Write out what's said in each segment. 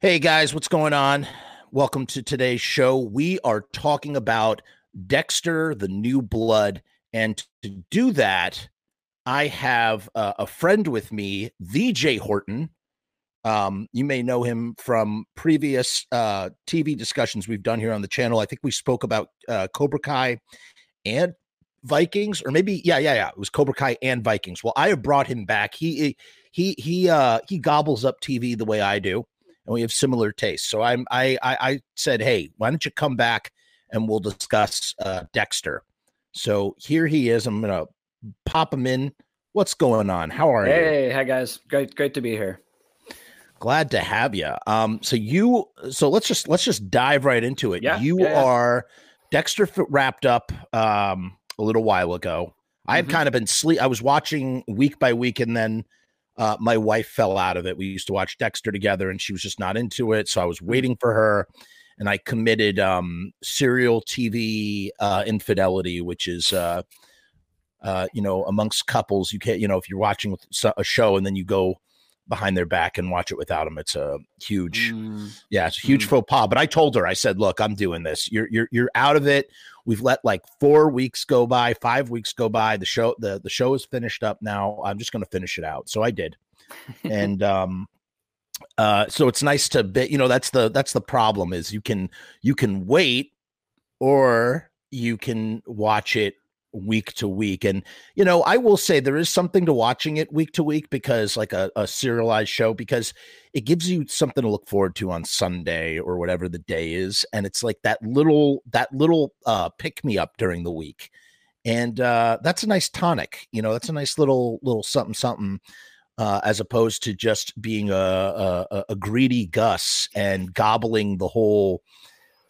Hey guys, what's going on? Welcome to today's show. We are talking about Dexter, the New Blood. And to do that, I have uh, a friend with me, VJ Horton. Um, you may know him from previous uh, TV discussions we've done here on the channel. I think we spoke about uh, Cobra Kai and Vikings, or maybe yeah, yeah, yeah. It was Cobra Kai and Vikings. Well, I have brought him back. He he he uh he gobbles up TV the way I do and we have similar tastes. So I'm I I, I said, hey, why don't you come back and we'll discuss uh, Dexter. So here he is. I'm gonna pop him in. What's going on? How are hey, you? Hey, hi guys. Great, great to be here. Glad to have you. Um, so you, so let's just let's just dive right into it. Yeah, you yeah, yeah. are Dexter wrapped up um a little while ago. I had Mhm. kind of been sleep. I was watching week by week, and then uh, my wife fell out of it. We used to watch Dexter together, and she was just not into it. So I Mm-hmm. was waiting for her, and I committed um, serial TV uh, infidelity, which is, uh, uh, you know, amongst couples, you can't, you know, if you're watching with a show and then you go behind their back and watch it without them, it's a huge. Mm, Yeah, it's a huge Mm. faux pas. But I told her, I said, "Look, I'm doing this. You're you're you're out of it. We've let like four weeks go by, five weeks go by. The show the the show is finished up now. I'm just going to finish it out." So I did, and um, uh, so it's nice to be. You know, that's the that's the problem is you can you can wait, or you can watch it week to week and you know i will say there is something to watching it week to week because like a, a serialized show because it gives you something to look forward to on Sunday or whatever the day is. And it's like that little that little uh pick me up during the week. And uh that's a nice tonic, you know, that's a nice little little something something uh as opposed to just being a a, a- a greedy Gus and gobbling the whole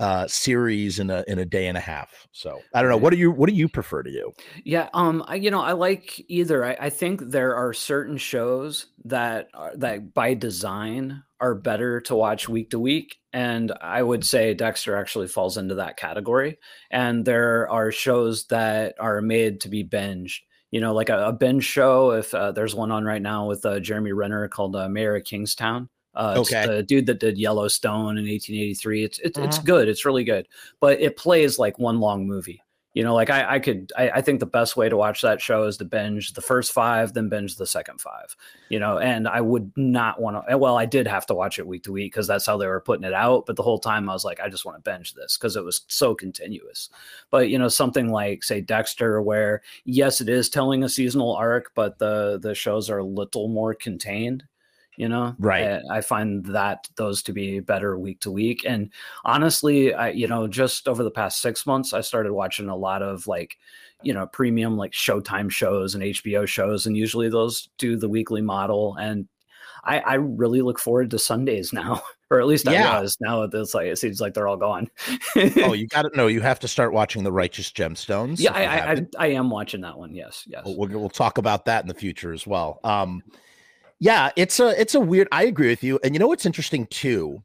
uh series in a in a day and a half. So I don't know. What do you what do you prefer to you? Yeah, um, I, you know, I like either. I, I think there are certain shows that are, that by design are better to watch week to week, and I would say Dexter actually falls into that category. And there are shows that are made to be binged. You know, like a, a binge show. If uh, there's one on right now with uh, Jeremy Renner called uh, Mayor of Kingstown. Uh, it's Okay. the dude that did Yellowstone in 1883. It's it's it's Mhm. good. It's really good, but it plays like one long movie. You know, like I, I could, I, I think the best way to watch that show is to binge the first five, then binge the second five. You know, and I would not want to. Well, I did have to watch it week to week because that's how they were putting it out. But the whole time I was like, I just want to binge this because it was so continuous. But you know, something like say Dexter, where yes, it is telling a seasonal arc, but the the shows are a little more contained. You know, Right. I, I find that those to be better week to week. And honestly, I you know, just over the past six months, I started watching a lot of like, you know, premium like Showtime shows and HBO shows, and usually those do the weekly model. And I, I really look forward to Sundays now, or at least Yeah. I was. Now it's like it seems like they're all gone. oh, you got to know you have to start watching the Righteous Gemstones. yeah, I, I, I. I am watching that one. Yes, yes. we'll, we'll talk about that in the future as well. Um, yeah, it's a it's a weird. I agree with you, and you know what's interesting too.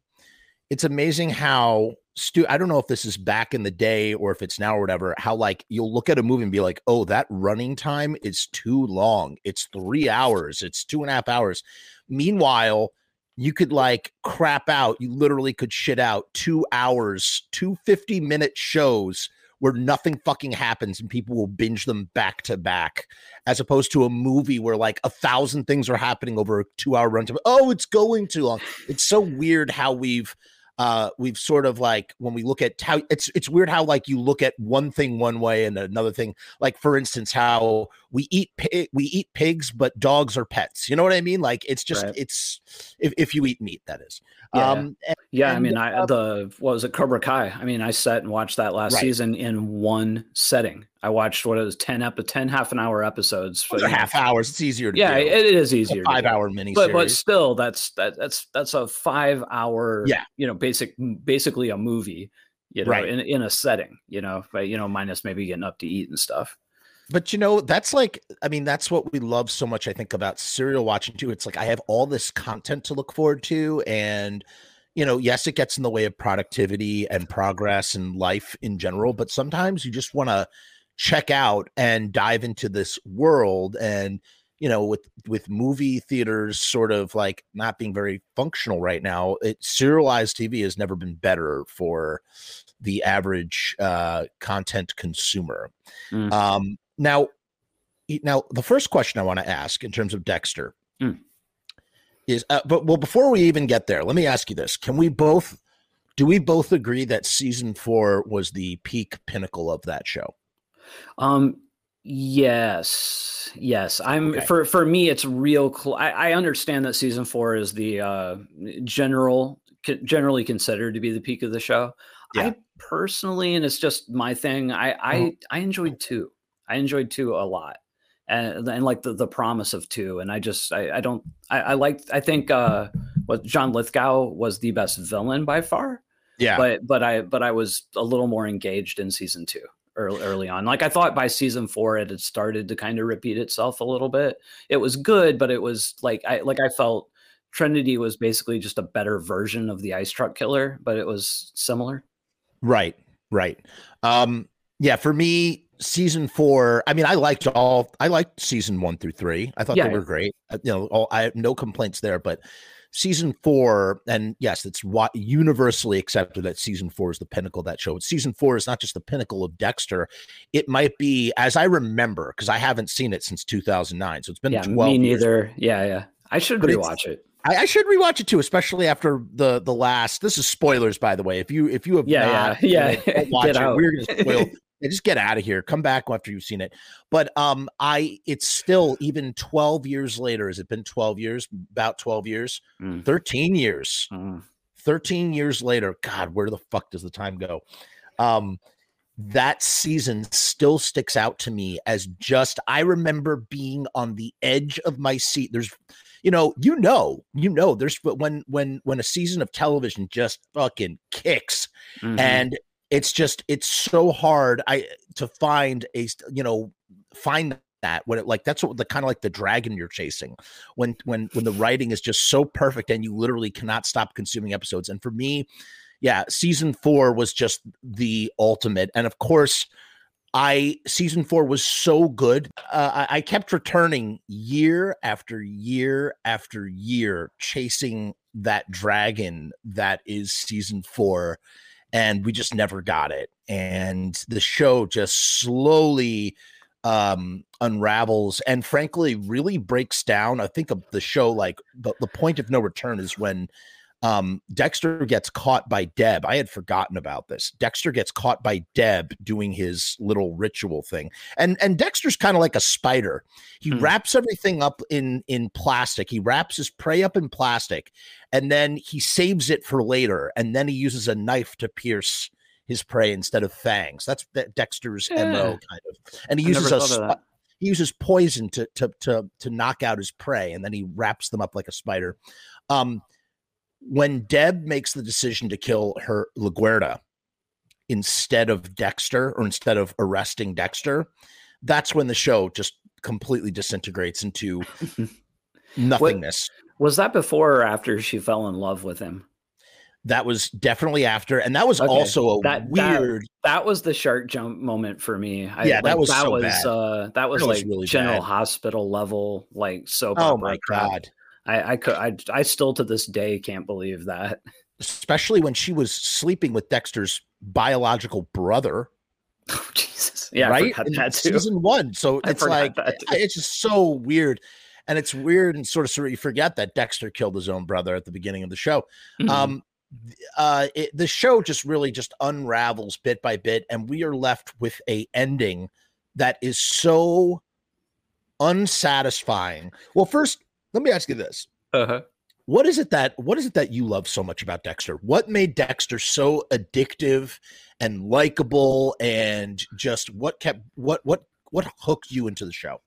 It's amazing how stu. I don't know if this is back in the day or if it's now or whatever. How like you'll look at a movie and be like, "Oh, that running time is too long. It's three hours. It's two and a half hours." Meanwhile, you could like crap out. You literally could shit out two hours, two 50 minute shows where nothing fucking happens and people will binge them back to back as opposed to a movie where like a thousand things are happening over a two hour runtime. Oh, it's going too long. It's so weird how we've uh we've sort of like when we look at how it's it's weird how like you look at one thing one way and another thing like for instance how we eat we eat pigs but dogs are pets you know what i mean like it's just Right. it's if, if you eat meat that is Yeah. um and- Yeah, I mean, I the what was it, Cobra Kai? I mean, I sat and watched that last Right. season in one setting. I watched what it was ten up ep- ten half an hour episodes. for, know, half hours it's easier to Yeah, do. it, it is easier. a five hour mini but but still, that's that that's that's a five hour. Yeah. you know, basic basically a movie. You know, Right. in in a setting. You know, but you know, minus maybe getting up to eat and stuff. But you know, that's like, I mean, that's what we love so much, I think, about serial watching too. It's like I have all this content to look forward to. And, you know, yes, it gets in the way of productivity and progress and life in general, but sometimes you just want to check out and dive into this world. And you know with with movie theaters sort of like not being very functional right now it serialized tv has never been better for the average uh content consumer Mm. um now now the first question i want to ask in terms of dexter Mm. is uh, but well before we even get there let me ask you this can we both do we both agree that season four was the peak pinnacle of that show Um, yes, yes. I'm Okay. for for me. It's real. Cl- I, I understand that season four is the uh, general generally considered to be the peak of the show. Yeah. I personally, and it's just my thing. I I, Mhm. I enjoyed two. I enjoyed two a lot, and and like the the promise of two. And I just I, I don't I, I like I think uh what John Lithgow was the best villain by far yeah but but I but I was a little more engaged in season two early early on. Like I thought by season four it had started to kind of repeat itself a little bit. It was good, but it was like I like I felt Trinity was basically just a better version of the ice truck killer, but it was similar. Right, right. Um, yeah, for me, season four. I mean, I liked all. I liked season one through three. I thought Yeah, they were great. Uh, You know, all, I have no complaints there. But season four, and yes, it's what universally accepted that season four is the pinnacle of that show. But season four is not just the pinnacle of Dexter. It might be, as I remember, because I haven't seen it since two thousand nine. So it's been Yeah, twelve. me years. neither. Yeah, yeah. I should But rewatch it. I, I should rewatch it too, especially after the the last. This is spoilers, by the way. If you if you have Yeah, not, yeah, you know, yeah. watch Get it. out. We're gonna spoil. yeah, just get out of here. Come back after you've seen it. But um, I it's still even twelve years later. Has it been twelve years? About twelve years. Mm. Thirteen years. Mm. 13 years later god where the fuck does the time go um that season still sticks out to me as just i remember being on the edge of my seat there's you know you know you know there's but when when when a season of television just fucking kicks Mhm. and it's just it's so hard i to find a you know find that when it like that's what the kind of like the dragon you're chasing. When when when the writing is just so perfect and you literally cannot stop consuming episodes. And for me yeah season four was just the ultimate. And of course i season four was so good. Uh, I, I kept returning year after year after year chasing that dragon that is season four and we just never got it. And the show just slowly um unravels and frankly really breaks down i think of the show like the, the point of no return is when um dexter gets caught by deb. I had forgotten about this. Dexter gets caught by deb doing his little ritual thing. And and dexter's kind of like a spider. He Hmm. wraps everything up in in plastic. He wraps his prey up in plastic and then he saves it for later and then he uses a knife to pierce his prey instead of fangs. That's De- dexter's mo kind of. And he I uses a sp- he uses poison to to to to knock out his prey and then he wraps them up like a spider. Um when deb makes the decision to kill her laguerta instead of dexter or instead of arresting dexter that's when the show just completely disintegrates into nothingness Was that before or after she fell in love with him? that was definitely after and that was Okay. also a That- that- weird That was the shark jump moment for me. I, Yeah, that was that so was bad. uh that was That was like really General bad. Hospital level like soap oh my crap. I I could I I still to this day can't believe that. especially when she was sleeping with dexter's biological brother Oh, Jesus. Yeah, right I that too. season one so I it's like it's just so weird and it's weird and sort of sort of you forget that dexter killed his own brother at the beginning of the show Mhm. um uh it, the show just really just unravels bit by bit and we are left with a ending that is so unsatisfying well first let me ask you this Uh-huh. what is it that what is it that you love so much about Dexter? What made Dexter so addictive and likable and just what kept what what what hooked you into the show?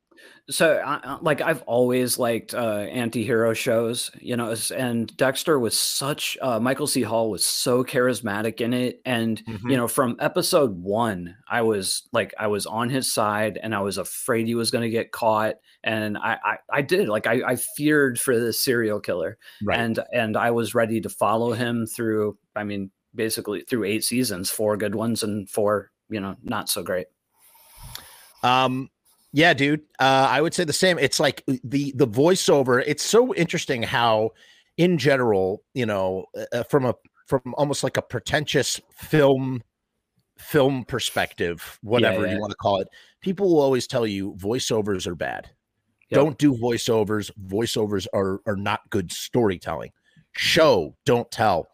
So I, like i've always liked uh anti-hero shows you know and dexter was such uh michael c hall was so charismatic in it and Mhm. you know from episode one i was like i was on his side and i was afraid he was going to get caught and I, I i did like i i feared for this serial killer Right. and and i was ready to follow him through i mean basically through eight seasons four good ones and four you know not so great Um Yeah, dude. Uh, I would say the same. It's like the the voiceover. It's so interesting how, in general, you know, uh, from a from almost like a pretentious film film perspective, whatever yeah, yeah. you want to call it, people will always tell you voiceovers are bad. Yep. Don't do voiceovers. Voiceovers are are not good storytelling. Show, don't tell.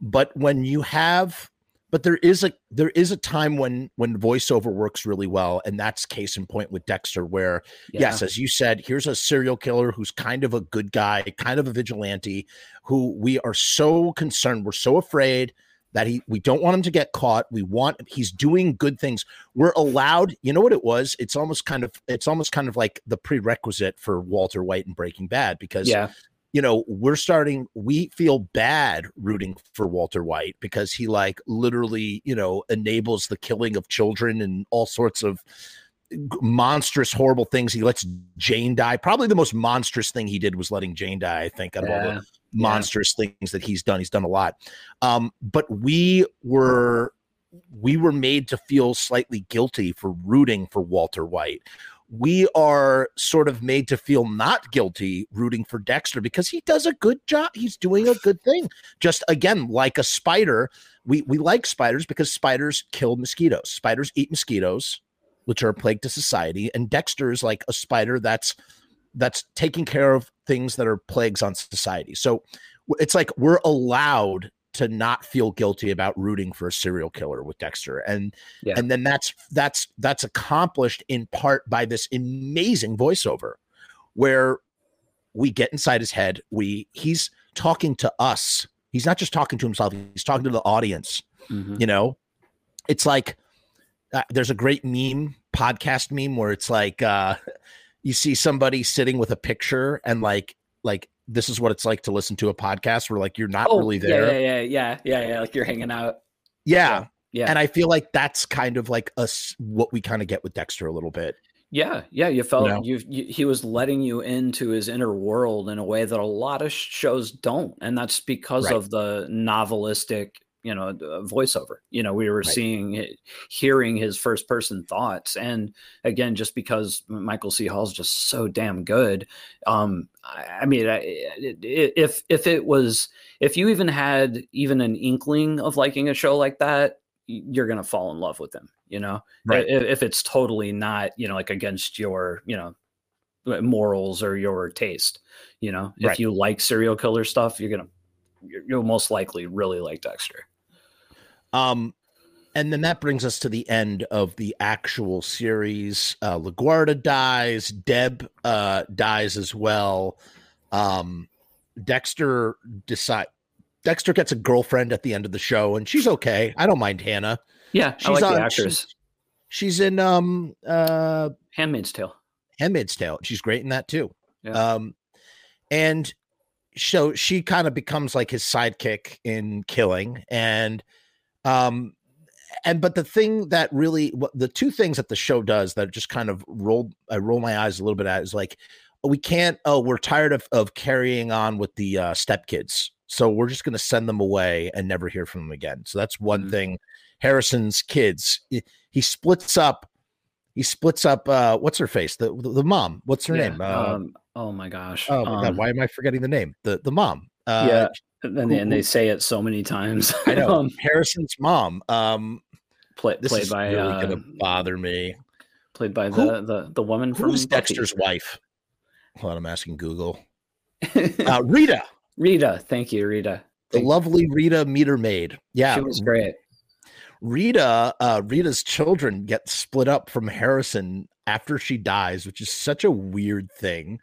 But when you have but there is a there is a time when when voiceover works really well and that's case in point with dexter where yeah. yes as you said here's a serial killer who's kind of a good guy kind of a vigilante who we are so concerned we're so afraid that he we don't want him to get caught. We want he's doing good things. We're allowed you know what it was? It's almost kind of it's almost kind of like the prerequisite for walter white and breaking bad because yeah you know, we're starting, we feel bad rooting for Walter White because he, like, literally, you know, enables the killing of children and all sorts of monstrous, horrible things. He lets Jane die. Probably the most monstrous thing he did was letting Jane die, I think, out of yeah. all the monstrous yeah. things that he's done. He's done a lot. Um, but we were we were made to feel slightly guilty for rooting for Walter White we are sort of made to feel not guilty rooting for Dexter because he does a good job. He's doing a good thing. Just again, like a spider, we we like spiders because spiders kill mosquitoes. Spiders eat mosquitoes, which are a plague to society, and Dexter is like a spider that's that's taking care of things that are plagues on society. So it's like we're allowed to not feel guilty about rooting for a serial killer with Dexter. And yeah. and then that's that's that's accomplished in part by this amazing voiceover where we get inside his head. We he's talking to us. He's not just talking to himself, he's talking to the audience. Mm-hmm. You know, it's like uh, there's a great meme, podcast meme where it's like uh you see somebody sitting with a picture and like like this is what it's like to listen to a podcast where like you're not oh, really there. Yeah, yeah, yeah, yeah, yeah, Like you're hanging out. Yeah. yeah. Yeah. And I feel like that's kind of like us what we kind of get with Dexter a little bit. Yeah, yeah, you felt you, you, he was letting you into his inner world in a way that a lot of shows don't, and that's because right. of the novelistic you know voiceover you know we were right. seeing hearing his first person thoughts and again just because michael c hall's just so damn good um i mean if if it was if you even had even an inkling of liking a show like that you're gonna fall in love with him you know right. if, if it's totally not you know like against your you know morals or your taste you know if right. you like serial killer stuff you're gonna you'll most likely really like Dexter. Um, and then that brings us to the end of the actual series. Uh, LaGuerta dies. Deb uh, dies as well. Um, Dexter decide. Dexter gets a girlfriend at the end of the show, and she's okay. I don't mind Hannah. Yeah, she's I like on, the actress. She's, she's, in um uh Handmaid's Tale. Handmaid's Tale. She's great in that too. Yeah. Um, and so she kind of becomes like his sidekick in Killing, and um, and but the thing that really, the two things that the show does that just kind of roll, I roll my eyes a little bit at is like, we can't. Oh, we're tired of of carrying on with the uh, stepkids, so we're just going to send them away and never hear from them again. So that's one mm-hmm. thing. Harrison's kids, he, he, splits up. He splits up. Uh, what's her face? The the, the mom. What's her yeah, name? Uh, um, oh my gosh. Oh my um, god. Why am I forgetting the name? The the mom. Uh, yeah. And, they, and they say it so many times. I know um, Harrison's mom. Um, play, this played is by really uh, gonna bother me. Played by the who, the the woman from Dexter's wife. Hold on, I'm asking Google. Uh, Rita. Rita, thank you, Rita. The lovely Rita Meter Maid. Yeah, she was great. Rita, uh, Rita's children get split up from Harrison after she dies, which is such a weird thing.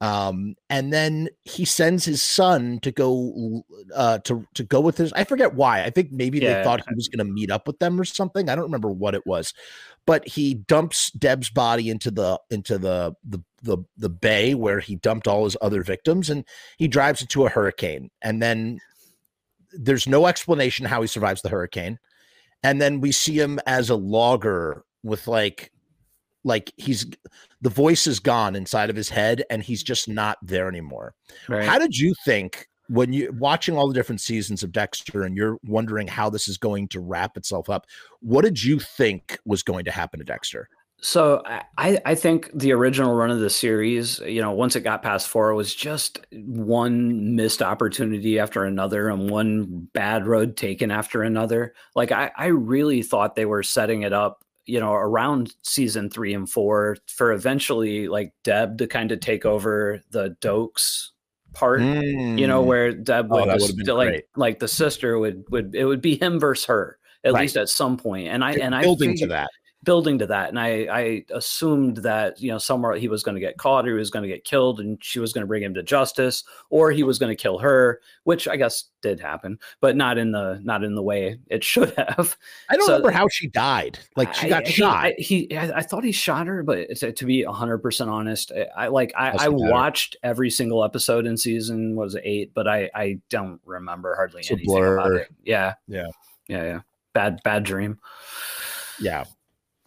Um, and then he sends his son to go uh, to to go with his. I forget why. I think maybe yeah, they thought he was going to meet up with them or something. I don't remember what it was, but he dumps Deb's body into the into the the the, the bay where he dumped all his other victims, and he drives into a hurricane. And then there's no explanation how he survives the hurricane. And then we see him as a logger with like like he's the voice is gone inside of his head and he's just not there anymore. Right. How did you think when you watching all the different seasons of Dexter and you're wondering how this is going to wrap itself up? What did you think was going to happen to Dexter? So I, I think the original run of the series, you know, once it got past four, was just one missed opportunity after another and one bad road taken after another. Like I, I really thought they were setting it up, you know, around season three and four for eventually like Deb to kind of take over the Doakes part, mm. you know, mm. where Deb oh, would oh, just, like great. like the sister would would it would be him versus her at right. least at some point. And I and I building to that building to that and i i assumed that you know somewhere he was going to get caught or he was going to get killed and she was going to bring him to justice or he was going to kill her which i guess did happen but not in the not in the way it should have. I don't so, remember how she died. Like she got I, shot. He, he I, I, thought he shot her but to, to be 100% honest i like i, I watched every single episode in season was it eight but i i don't remember hardly it's anything about it. Yeah. Yeah. Yeah yeah. Bad bad dream. Yeah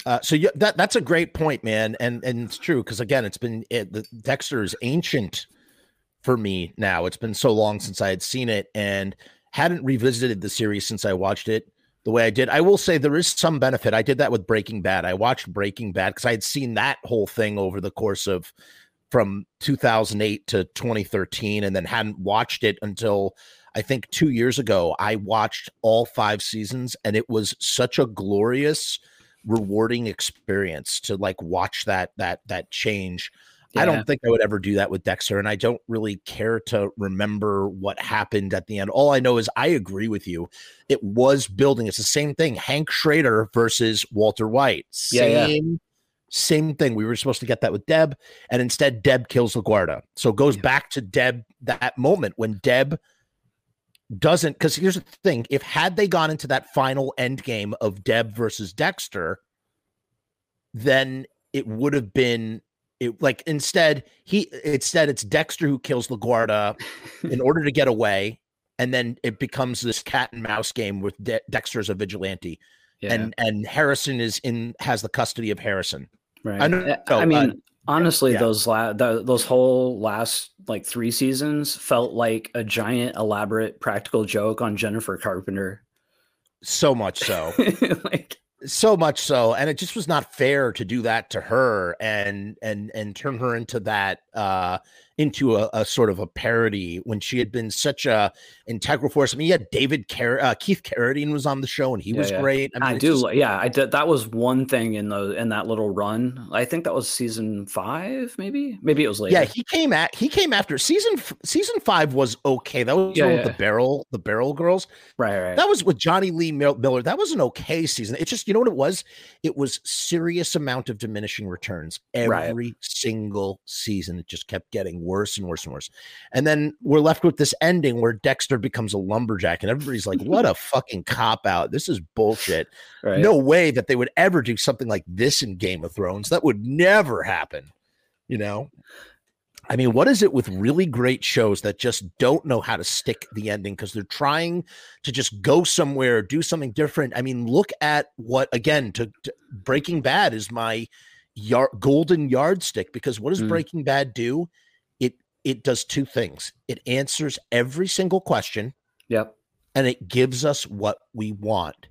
uh, so yeah, that that's a great point, man, and and it's true because again, it's been it, the Dexter is ancient for me now. It's been so long since I had seen it and hadn't revisited the series since I watched it the way I did. I will say there is some benefit. I did that with Breaking Bad. I watched Breaking Bad because I had seen that whole thing over the course of from 2008 to 2013, and then hadn't watched it until I think two years ago. I watched all five seasons, and it was such a glorious rewarding experience to like watch that that that change. Yeah. I don't think I would ever do that with Dexter, and I don't really care to remember what happened at the end. All I know is I agree with you. It was building. It's the same thing. Hank Schrader versus Walter White. Same, yeah, yeah. same thing. We were supposed to get that with Deb, and instead Deb kills LaGuerta. So it goes back to Deb that moment when Deb doesn't because here's the thing if had they gone into that final end game of deb versus dexter then it would have been it like instead he instead it's dexter who kills laguerta in order to get away and then it becomes this cat and mouse game with De- dexter as a vigilante yeah. and and harrison is in has the custody of harrison right i, know, I mean uh, honestly yeah. those la- the, those whole last like three seasons felt like a giant elaborate practical joke on jennifer carpenter so much so like so much so and it just was not fair to do that to her and and and turn her into that uh into a, a, sort of a parody when she had been such a integral force. I mean, yeah, David Car- uh, Keith Carradine was on the show and he yeah, was yeah. great. I, mean, I do, just... yeah, I did. That was one thing in the in that little run. I think that was season five, maybe, maybe it was later. Yeah, he came at he came after season season five was okay. That was yeah, with the barrel the barrel girls, right? Right. That was with Jonny Lee Miller. That was an okay season. It's just you know what it was. It was serious amount of diminishing returns every right. single season. It just kept getting worse and worse and worse. And then we're left with this ending where Dexter becomes a lumberjack, and everybody's like, what a fucking cop out. This is bullshit. Right. No way that they would ever do something like this in Game of Thrones. That would never happen. You know? I mean, what is it with really great shows that just don't know how to stick the ending because they're trying to just go somewhere, do something different? I mean, look at what again to, to Breaking Bad is my yard, golden yardstick because what does mm. Breaking Bad do? It does two things. It answers every single question. Yep. And it gives us what we want.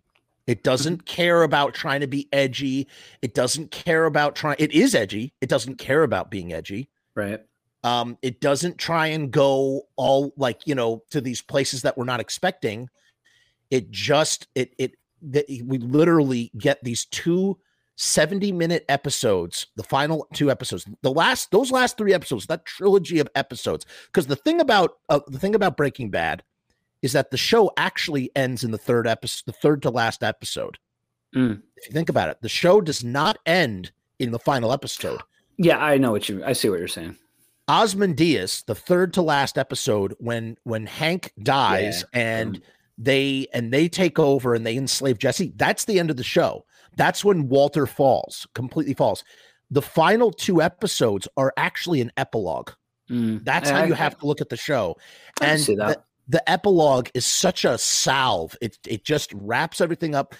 It doesn't mm-hmm. care about trying to be edgy. It doesn't care about trying it is edgy. It doesn't care about being edgy. Right. Um it doesn't try and go all like, you know, to these places that we're not expecting. It just it it that we literally get these two 70 minute episodes, the final two episodes, the last, those last three episodes, that trilogy of episodes. Because the thing about, uh, the thing about Breaking Bad is that the show actually ends in the third episode, the third to last episode. Mm. If you think about it, the show does not end in the final episode. Yeah, I know what you, I see what you're saying. Ozymandias, the third to last episode, when when Hank dies yeah. and mm. they and they take over and they enslave Jesse, that's the end of the show. That's when Walter falls, completely falls. The final two episodes are actually an epilogue. Mm. That's how you have to look at the show. and the, the, epilogue is such a salve. It it just wraps everything up.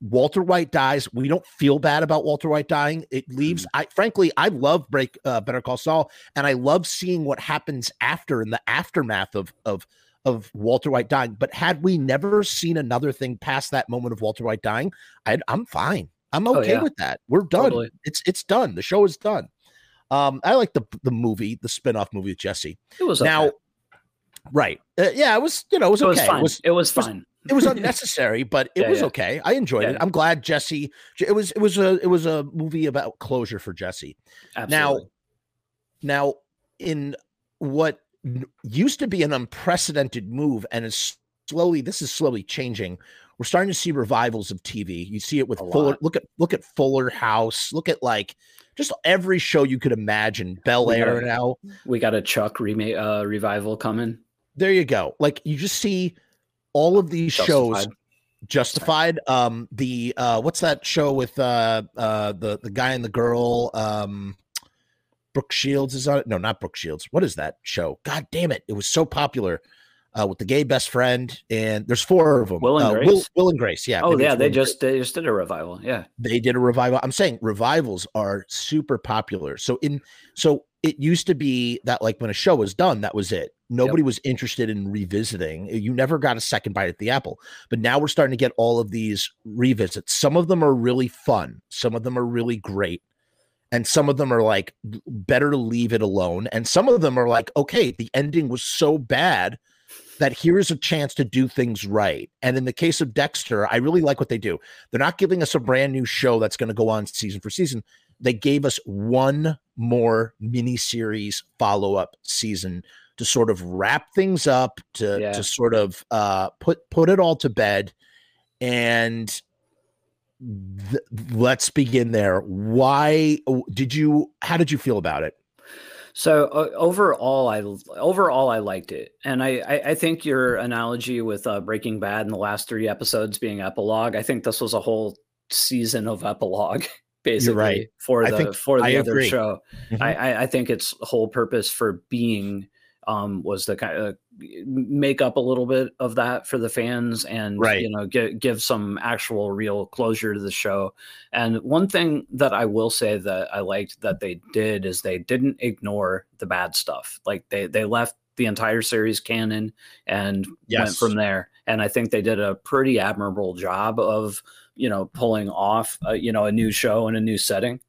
Walter White dies. We don't feel bad about Walter White dying. It leaves. Mm. I frankly, I love Break uh, Better Call Saul, and I love seeing what happens after in the aftermath of of of Walter White dying. But had we never seen another thing past that moment of Walter White dying, i am fine. I'm okay Oh, yeah. with that. We're done. Totally. It's it's done. The show is done. Um, I like the the movie, the spin-off movie with Jesse. It was Now, okay. right. Uh, yeah, it was, you know, it was it okay. fine. It was it was fine. it was unnecessary, but it Yeah, was yeah. okay. I enjoyed it. I'm glad Jesse it was it was a it was a movie about closure for Jesse. Absolutely. Now, in what used to be an unprecedented move, and is slowly this is slowly changing. We're starting to see revivals of TV. You see it with A Fuller. lot. Look at look at Fuller House. Look at like just every show you could imagine. Bel Air now. we got a Chuck remake uh, revival coming. There you go. Like you just see all of these shows Justified. justified um the uh what's that show with uh uh the the guy and the girl um brooke shields is on it? No not brooke shields. What is that show? God damn it. It was so popular uh with the gay best friend and there's four of them Will and uh, Grace? will and grace yeah. Oh yeah, they Will Grace. just they just did a revival. Yeah. they did a revival. I'm saying revivals are super popular. So in so it used to be that like when a show was done that was it. Nobody was interested in revisiting. You never got a second bite at the apple. But now we're starting to get all of these revisits. Some of them are really fun. Some of them are really great and some of them are like better to leave it alone and some of them are like okay the ending was so bad that here's a chance to do things right. And in the case of Dexter, I really like what they do. They're not giving us a brand new show that's going to go on season for season. They gave us one more miniseries follow up season to sort of wrap things up, to Yeah. to sort of uh, put put it all to bed, and th- let's begin there. Why did you? How did you feel about it? So uh, overall, I overall I liked it, and I I, I think your analogy with uh, Breaking Bad in the last three episodes being epilogue. I think this was a whole season of epilogue, basically right. for the for the I other agree. show. Mhm. I, I I think its whole purpose for being um, was to kind of make up a little bit of that for the fans and Right. you know give, give some actual real closure to the show. And one thing that i will say that i liked that they did is they didn't ignore the bad stuff. Like they they left the entire series canon and went from there. And i think they did a pretty admirable job of you know pulling off uh, you know a new show and a new setting.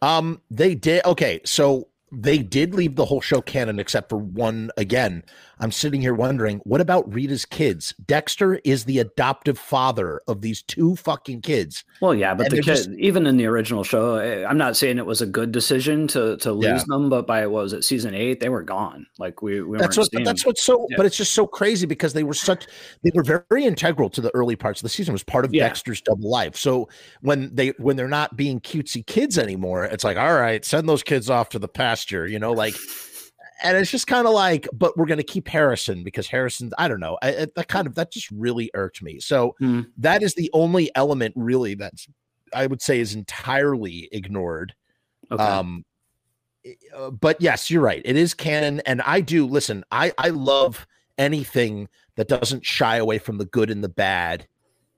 Um, they did okay, so they did leave the whole show canon except for one again. I'm sitting here wondering, what about Rita's kids? Dexter is the adoptive father of these two fucking kids. Well, yeah, but And the kid, just- even in the original show, eh, I'm not saying it was a good decision to to lose Yeah. them, but by what was it season eight, they were gone. Like we, we That's what that's what's so Yeah. but it's just so crazy because they were such they were very integral to the early parts of the season. It was part of Yeah. Dexter's double life. So when they when they're not being cutesy kids anymore, it's like, all right, send those kids off to the pasture, you know, like and it's just kind of like, but we're going to keep Harrison because Harrison, I don't know, I, that kind of that just really irked me. So Hmm. that is the only element really that's I would say is entirely ignored. Okay. Um, uh, but yes, you're right. It is canon, and I do listen. I I love anything that doesn't shy away from the good and the bad.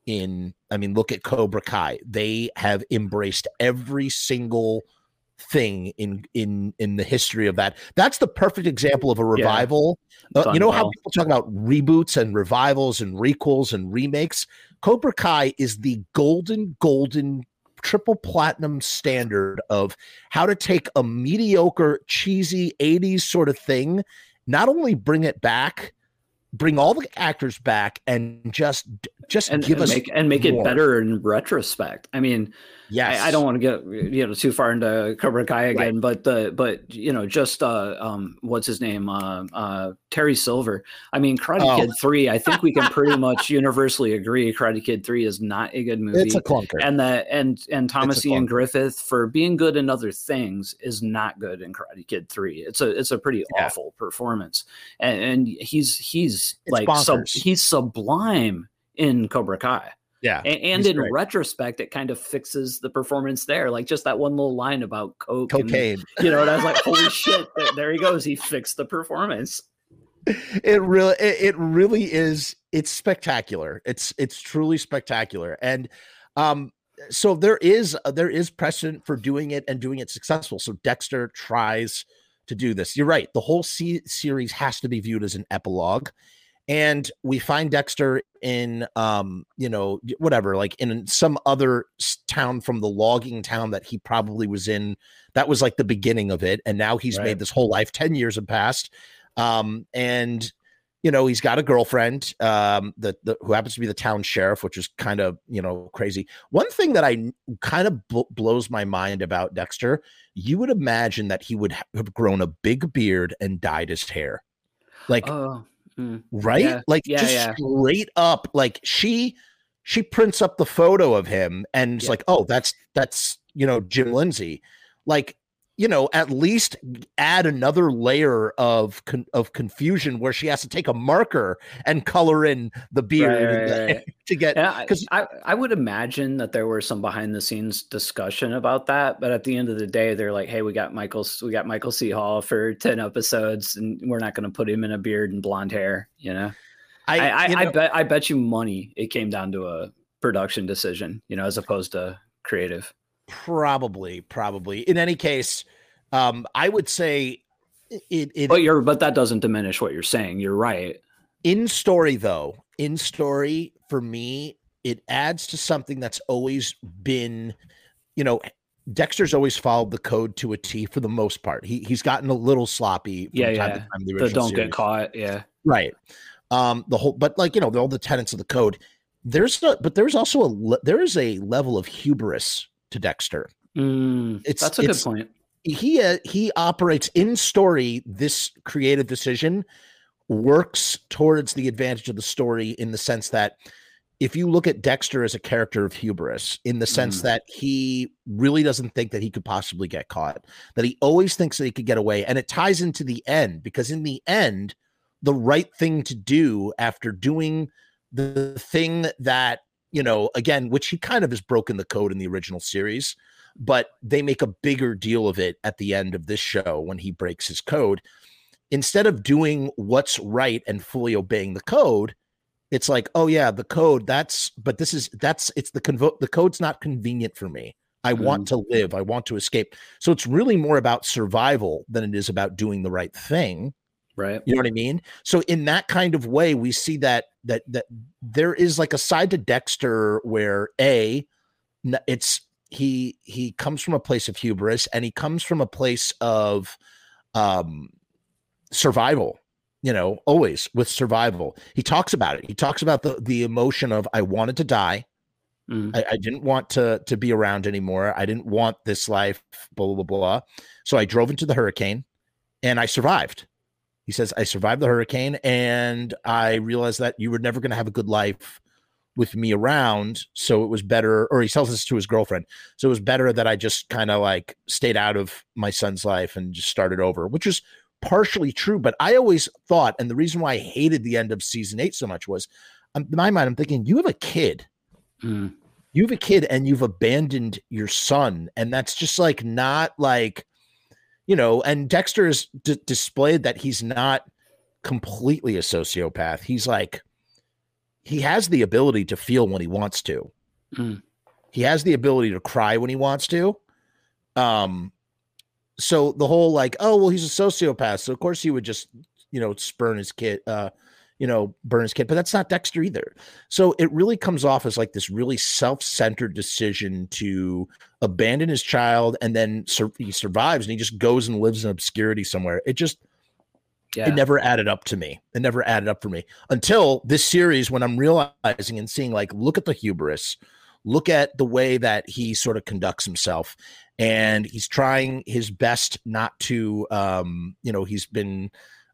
In, I mean, look at Cobra Kai. They have embraced every single thing in in in the history of that. That's the perfect example of a revival. Uh, you know how people talk about reboots and revivals and requels and remakes. Cobra Kai is the golden, golden triple platinum standard of how to take a mediocre, cheesy 80s sort of thing, not only bring it back, bring all the actors back and just just and, give and us make and make it better in retrospect. I mean, yes. I, I don't want to get you know too far into Cobra Kai again, but the but you know just uh um what's his name uh uh Terry Silver. I mean, Karate Oh. Kid three. I think we can pretty much universally agree Karate Kid three is not a good movie. It's a clunker. and that and and Thomas Ian. Griffith for being good in other things is not good in Karate Kid Three. It's a it's a pretty Yeah. awful performance, and, and he's he's It's like sub, he's sublime in Cobra Kai, yeah. A- and, in great. retrospect, it kind of fixes the performance there. Like just that one little line about coke, and, Cocaine. you know, and I was like, holy shit, there, there he goes, he fixed the performance. it really it, it really is it's spectacular it's it's truly spectacular and um so there is there is precedent for doing it and doing it successful so dexter tries to do this you're right the whole se- series has to be viewed as an epilogue and we find Dexter in um you know whatever like in some other town from the logging town that he probably was in. That was like the beginning of it and now he's right. made this whole life 10 years have passed. Um and you know he's got a girlfriend um the, the who happens to be the town sheriff which is kind of you know crazy. One thing that i kind of bl- blows my mind about dexter you would imagine that he would have grown a big beard and dyed his hair. Like oh, mm, right? Yeah, like yeah, just yeah. straight up like she she prints up the photo of him and it's like oh that's that's you know jim lindsay. Like you know, at least add another layer of con- of confusion where she has to take a marker and color in the beard right, right, to get because I, I would imagine that there were some behind the scenes discussion about that, but at the end of the day, they're like, "Hey, we got Michael, we got Michael C. Hall for ten episodes, and we're not going to put him in a beard and blonde hair," you know. I I, you know, I bet I bet you money it came down to a production decision, you know, as opposed to creative. Probably, probably. In any case, um, I would say it, it. But you're, but that doesn't diminish what you're saying. You're right. In story, though, in story for me, it adds to something that's always been, you know, Dexter's always followed the code to a T for the most part. He he's gotten a little sloppy. yeah, yeah. Time the, the don't series. get caught. Yeah, right. Um, the whole, but like you know, all the tenets of the code. There's not, but there's also a there is a level of hubris to Dexter. Mm, it's that's a it's, good point. He uh, he operates in story. This creative decision works towards the advantage of the story in the sense that if you look at Dexter as a character of hubris, in the sense mm. that he really doesn't think that he could possibly get caught, that he always thinks that he could get away, and it ties into the end because in the end, the right thing to do after doing the thing that you know, again, which he kind of has broken the code in the original series, but they make a bigger deal of it at the end of this show when he breaks his code. Instead of doing what's right and fully obeying the code, it's like, oh yeah, the code. That's but this is that's it's the convo- the code's not convenient for me. I mm. want to live. I want to escape. So it's really more about survival than it is about doing the right thing. Right. You know what I mean? So in that kind of way, we see that that that there is like a side to Dexter where a it's he he comes from a place of hubris and he comes from a place of um survival you know always with survival he talks about it he talks about the the emotion of i wanted to die mm. I, I, didn't want to to be around anymore i didn't want this life blah blah blah so i drove into the hurricane and i survived he says, I survived the hurricane and I realized that you were never going to have a good life with me around. So it was better, or he tells this to his girlfriend. So it was better that I just kind of like stayed out of my son's life and just started over, which is partially true. But I always thought, and the reason why I hated the end of season eight so much was um, in my mind, I'm thinking, you have a kid. Mm. You have a kid and you've abandoned your son. And that's just like not like you know, and Dexter has d- displayed that he's not completely a sociopath. He's like, he has the ability to feel when he wants to. Mm. He has the ability to cry when he wants to. Um, so the whole like, oh well, he's a sociopath, so of course he would just, you know, spurn his kid, uh, you know, burn his kid, but that's not Dexter either. So it really comes off as like this really self-centered decision to abandon his child and then sur- he survives and he just goes and lives in obscurity somewhere. It just yeah. it never added up to me. It never added up for me until this series when I'm realizing and seeing like look at the hubris, look at the way that he sort of conducts himself and he's trying his best not to um you know he's been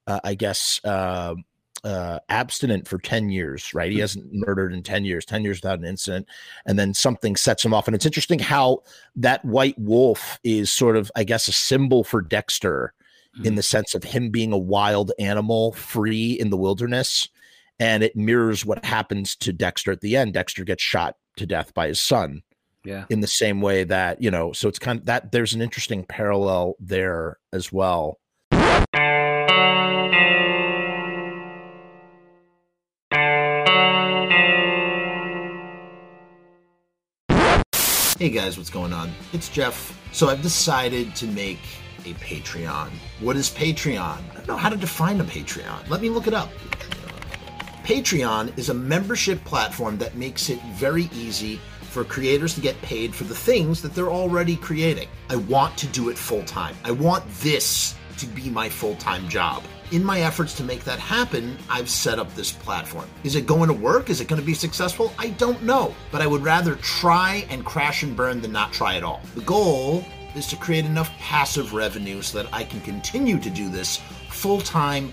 uh, I guess uh uh, abstinent for 10 years, right? He hmm. hasn't murdered in 10 years, 10 years without an incident. And then something sets him off. And it's interesting how that white wolf is sort of, I guess, a symbol for Dexter mm-hmm. in the sense of him being a wild animal free in the wilderness. And it mirrors what happens to Dexter at the end. Dexter gets shot to death by his son. Yeah. In the same way that, you know, so it's kind of that there's an interesting parallel there as well. Hey guys, what's going on? It's Jeff. So I've decided to make a Patreon. What is Patreon? I don't know how to define a Patreon. Let me look it up. Patreon is a membership platform that makes it very easy for creators to get paid for the things that they're already creating. I want to do it full time. I want this to be my full time job. In my efforts to make that happen, I've set up this platform. Is it going to work? Is it going to be successful? I don't know, but I would rather try and crash and burn than not try at all. The goal is to create enough passive revenue so that I can continue to do this full time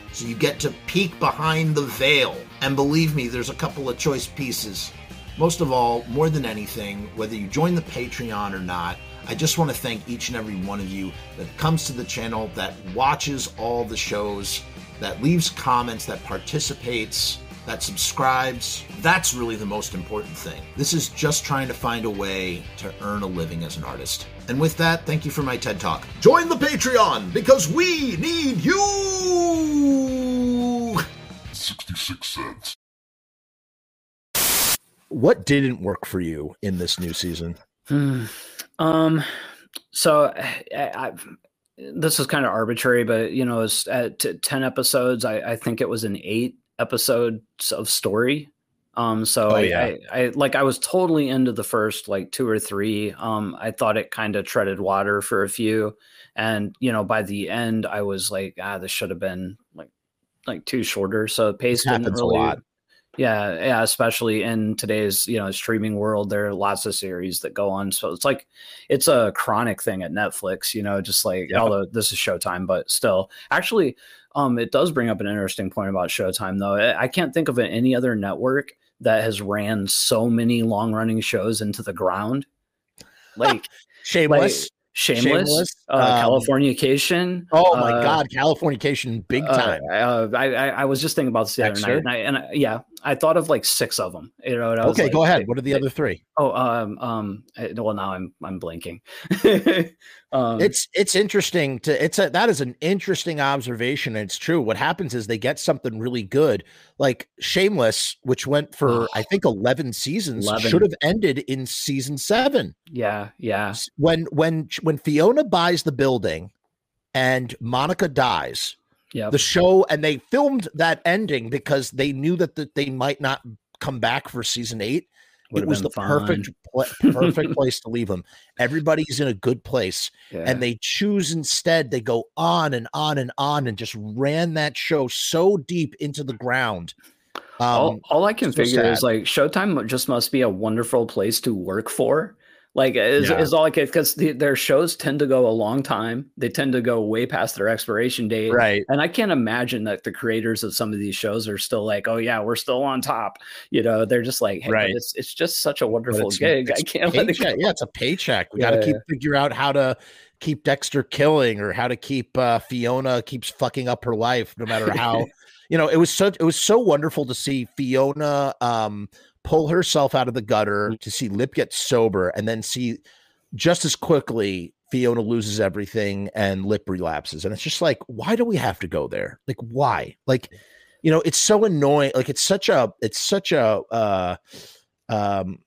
So you get to peek behind the veil. And believe me, there's a couple of choice pieces. Most of all, more than anything, whether you join the Patreon or not, I just want to thank each and every one of you that comes to the channel, that watches all the shows, that leaves comments, that participates, that subscribes. That's really the most important thing. This is just trying to find a way to earn a living as an artist. And with that, thank you for my TED Talk. Join the Patreon because we need you! 66 cents. What didn't work for you in this new season? Hmm. Um, so I, I, this is kind of arbitrary, but you know, it's at 10 episodes. I, I think it was an eight episodes of story. Um, so Oh, I, yeah. I, I like I was totally into the first like two or three. Um, I thought it kind of treaded water for a few, and you know by the end I was like, ah, this should have been like like two shorter. So the pace didn't happens a lot. Yeah, yeah, especially in today's you know streaming world, there are lots of series that go on. So it's like it's a chronic thing at Netflix, you know, just like Yeah. although this is Showtime, but still, actually, um, it does bring up an interesting point about Showtime, though. I can't think of any other network that has ran so many long running shows into the ground. Like Shameless. Shameless, Shameless, uh, um, Californication. oh my uh, God, Californication, big uh, time. Uh, I, I I was just thinking about this the other Dexter? night, and, I, and I, yeah, I thought of like six of them. You know, and I was okay, like, go ahead. What are the other three? Oh, um, um, eh, well, now I'm I'm blinking. um, It's it's interesting to it's a that is an interesting observation. And it's true. What happens is they get something really good, like Shameless, which went for I think eleven seasons, 11. should have ended in season seven. yeah, yeah, When when when Fiona buys the building and Monica dies, yeah. the show and they filmed that ending because they knew that, that they might not come back for season eight. It was the perfect perfect place to leave them. Everybody's in a good place Yeah. and they choose instead they go on and on and on and just ran that show so deep into the ground um all, all I can so figure is like Showtime just must be a wonderful place to work for. Like is, Yeah. is all I can because the, their shows tend to go a long time. They tend to go way past their expiration date. right And I can't imagine that the creators of some of these shows are still like, oh yeah, we're still on top. You know, they're just like, hey, Right. it's it's just such a wonderful it's- gig. I can't let it go. yeah it's a paycheck we got to keep figure out how to keep dexter killing or how to keep uh fiona keeps fucking up her life no matter how you know it was so it was so wonderful to see fiona um pull herself out of the gutter to see lip get sober and then see just as quickly fiona loses everything and lip relapses. And it's just like why do we have to go there? Like why? Like you know it's so annoying. Like it's such a it's such a uh um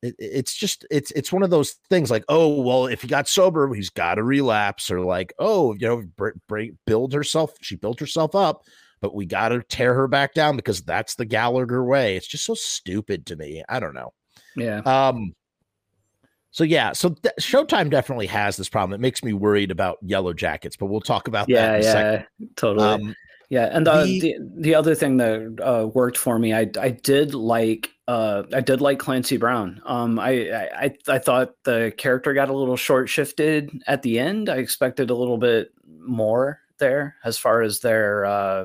it, it's just it's it's one of those things like oh well if he got sober he's got to relapse. Or like oh you know break, build herself she built herself up but we got to tear her back down because that's the Gallagher way. It's just so stupid to me. I don't know. Yeah. Um. So yeah, so th- Showtime definitely has this problem. It makes me worried about Yellow Jackets, but we'll talk about yeah, that. yeah, totally. Um, yeah, and the, the, the the other thing that uh, worked for me, I I did like uh, I did like Clancy Brown. Um, I, I I thought the character got a little short shifted at the end. I expected a little bit more there as far as their uh,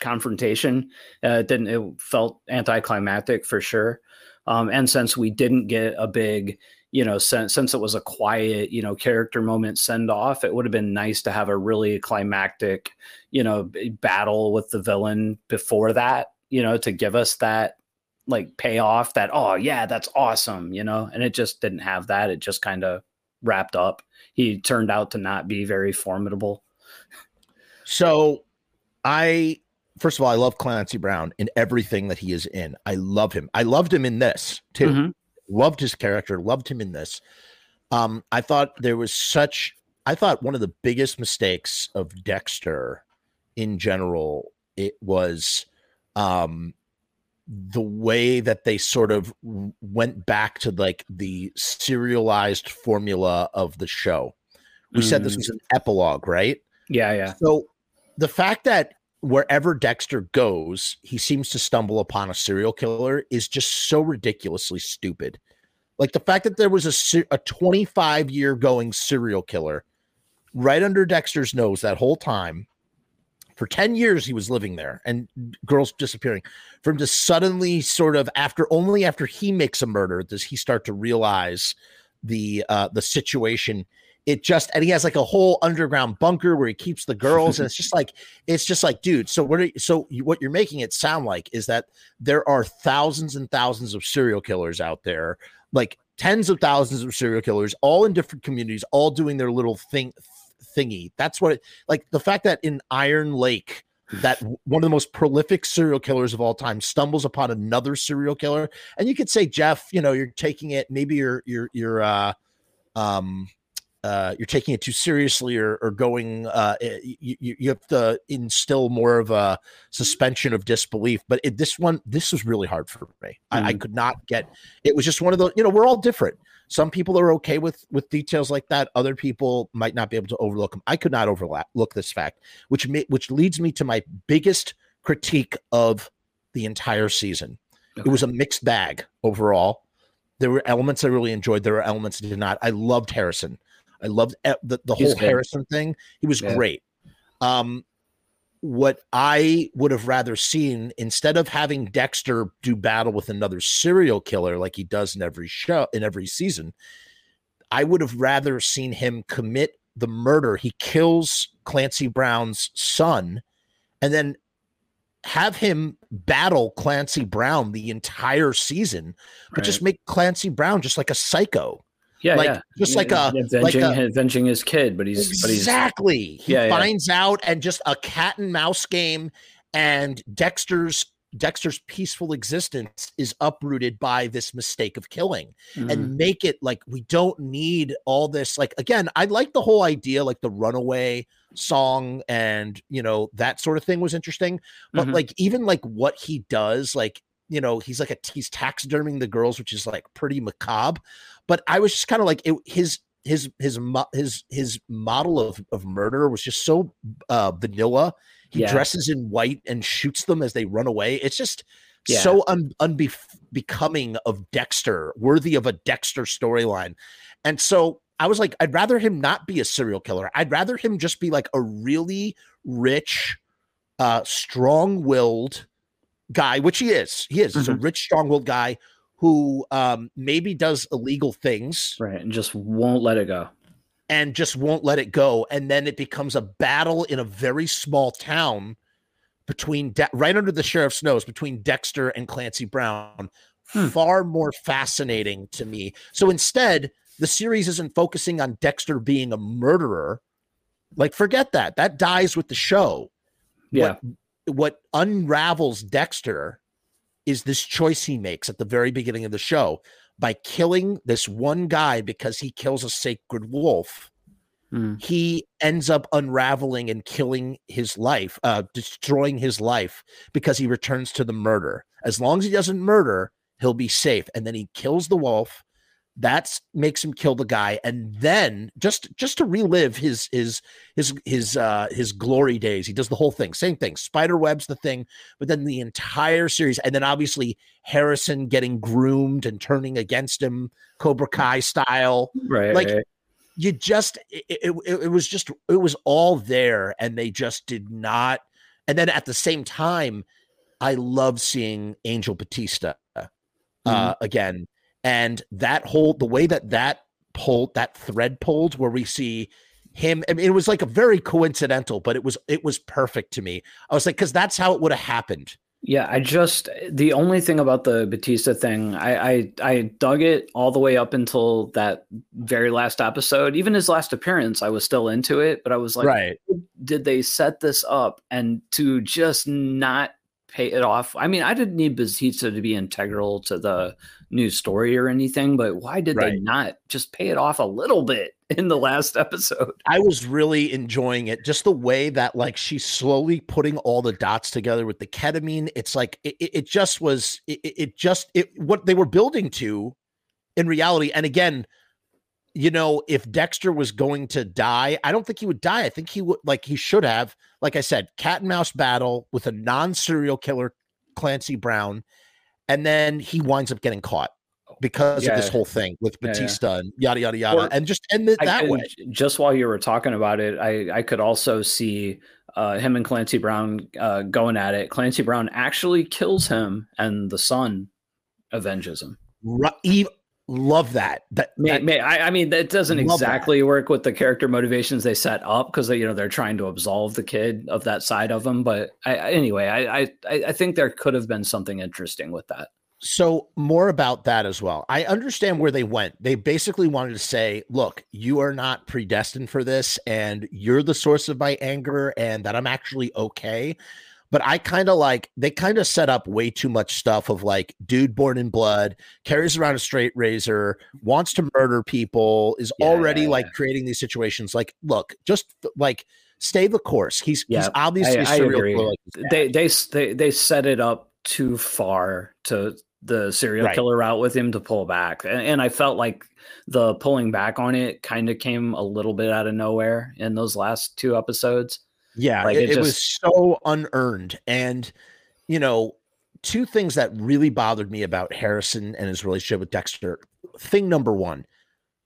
confrontation. Uh, it didn't it felt anticlimactic for sure. Um, and since we didn't get a big, you know, since since it was a quiet, you know, character moment send off, it would have been nice to have a really climactic, you know, battle with the villain before that, you know, to give us that like payoff that oh yeah that's awesome you know and it just didn't have that it just kind of wrapped up he turned out to not be very formidable so i first of all, I love Clancy Brown in everything that he is in. I love him. I loved him in this too. Mm-hmm. Loved his character. Loved him in this. Um, I thought there was such. I thought one of the biggest mistakes of Dexter, in general, it was um, the way that they sort of went back to like the serialized formula of the show. We mm. said this mm. was an epilogue, right? Yeah, yeah. So the fact that wherever Dexter goes, he seems to stumble upon a serial killer is just so ridiculously stupid. Like the fact that there was a, a 25 year going serial killer right under Dexter's nose that whole time. For 10 years, he was living there and girls disappearing. Him to suddenly, sort of, after only after he makes a murder, does he start to realize the uh, the situation it just and he has like a whole underground bunker where he keeps the girls and it's just like it's just like dude so what are you, so you, what you're making it sound like is that there are thousands and thousands of serial killers out there like tens of thousands of serial killers all in different communities all doing their little thing thingy. That's what it like the fact that in iron lake that one of the most prolific serial killers of all time stumbles upon another serial killer and you could say jeff you know you're taking it maybe you're you're you're uh um uh, you're taking it too seriously or, or going uh, eh, you, you have to instill more of a suspension of disbelief. But it, this one this was really hard for me. Mm-hmm. I, I, mm-hmm. could not get it was just one of those you know we're all different. Some people are okay with with details like that. Other people might not be able to overlook them i could not overlap look this fact which may, which leads me to my biggest critique of the entire season. Okay. it was a mixed bag overall. There were elements i really enjoyed. There were elements i did not. I loved harrison I loved the, the whole. Harrison thing. He was yeah. great. Um, what I would have rather seen instead of having Dexter do battle with another serial killer like he does in every show in every season, I would have rather seen him commit the murder. He kills Clancy Brown's son and then have him battle Clancy Brown the entire season, but right. just make Clancy Brown just like a psycho. Yeah, like yeah. just like a avenging, like a, avenging his kid, but he's exactly. But he's, he yeah, finds yeah. out and just a cat and mouse game, and Dexter's Dexter's peaceful existence is uprooted by this mistake of killing, mm-hmm. and make it like we don't need all this. Like again, I like the whole idea, like the runaway song and you know that sort of thing was interesting but mm-hmm. like even like what he does like you know he's like a he's taxiderming the girls which is like pretty macabre but i was just kind of like it, his his his his his model of of murder was just so uh vanilla he yeah. dresses in white and shoots them as they run away it's just yeah. so un, unbecoming of dexter worthy of a dexter storyline and so i was like i'd rather him not be a serial killer i'd rather him just be like a really rich uh strong-willed guy, which he is. He is. Mm-hmm. He's a mm-hmm. rich, strong-willed guy who um, maybe does illegal things, right, and just won't let it go, and just won't let it go, and then it becomes a battle in a very small town between De- right under the sheriff's nose between Dexter and Clancy Brown. Hmm. Far more fascinating to me. So instead, the series isn't focusing on Dexter being a murderer. Like, forget that. That dies with the show. Yeah. What what unravels Dexter is this choice he makes at the very beginning of the show. by killing this one guy because he kills a sacred wolf, Mm. he ends up unraveling and killing his life, uh, destroying his life because he returns to the murder. As long as he doesn't murder, he'll be safe. And then he kills the wolf. That's makes him kill the guy, and then just just to relive his his his his uh his glory days, he does the whole thing. Same thing. Spider web's the thing, but then the entire series, and then obviously Harrison getting groomed and turning against him, Cobra Kai style Right. Like, right. you just it, it, it was just it was all there and they just did not and then at the same time i love seeing angel batista uh again and that whole the way that that pulled that thread pulled where we see him I mean, it was like a very coincidental but it was it was perfect to me. I was like because that's how it would have happened. Yeah, I just the only thing about the Batista thing, I, I I dug it all the way up until that very last episode. Even his last appearance, I was still into it, but I was like, right. did they set this up and to just not pay it off? I mean, I didn't need Batista to be integral to the new story or anything, but why did they not just pay it off a little bit in the last episode? I was really enjoying it. Just the way that like she's slowly putting all the dots together with the ketamine. It's like it, it just was it- it just it what they were building to in reality. And again, you know, if Dexter was going to die, I don't think he would die. I think he would like he should have, like I said, cat and mouse battle with a non-serial killer Clancy Brown, and then he winds up getting caught because of this whole thing with Yeah, yeah. Batista and yada yada yada, Or- and just end it that could- way. Just while you were talking about it, I, I could also see uh, him and Clancy Brown uh, going at it. Clancy Brown actually kills him, and the son avenges him. Eve, love that. That, May, that- may, I, I mean, that doesn't Love that. exactly work with the character motivations they set up because you know they're trying to absolve the kid of that side of him. But I, I, anyway, I, I I think there could have been something interesting with that. so more about that as well. I understand where they went. They basically wanted to say, "Look, you are not predestined for this, and you're the source of my anger, and that I'm actually okay." But I kind of like they kind of set up way too much stuff of like, dude born in blood, carries around a straight razor, wants to murder people, is Yeah, already yeah, like yeah. creating these situations. Like, look, just like stay the course. He's he's obviously I- I serial agree. killer. like. They they they they set it up too far to the serial Right. killer route with him to pull back, and, and I felt like the pulling back on it kind of came a little bit out of nowhere in those last two episodes. Yeah, Like, it, it it was so unearned. And, you know, two things that really bothered me about Harrison and his relationship with Dexter. Thing number one,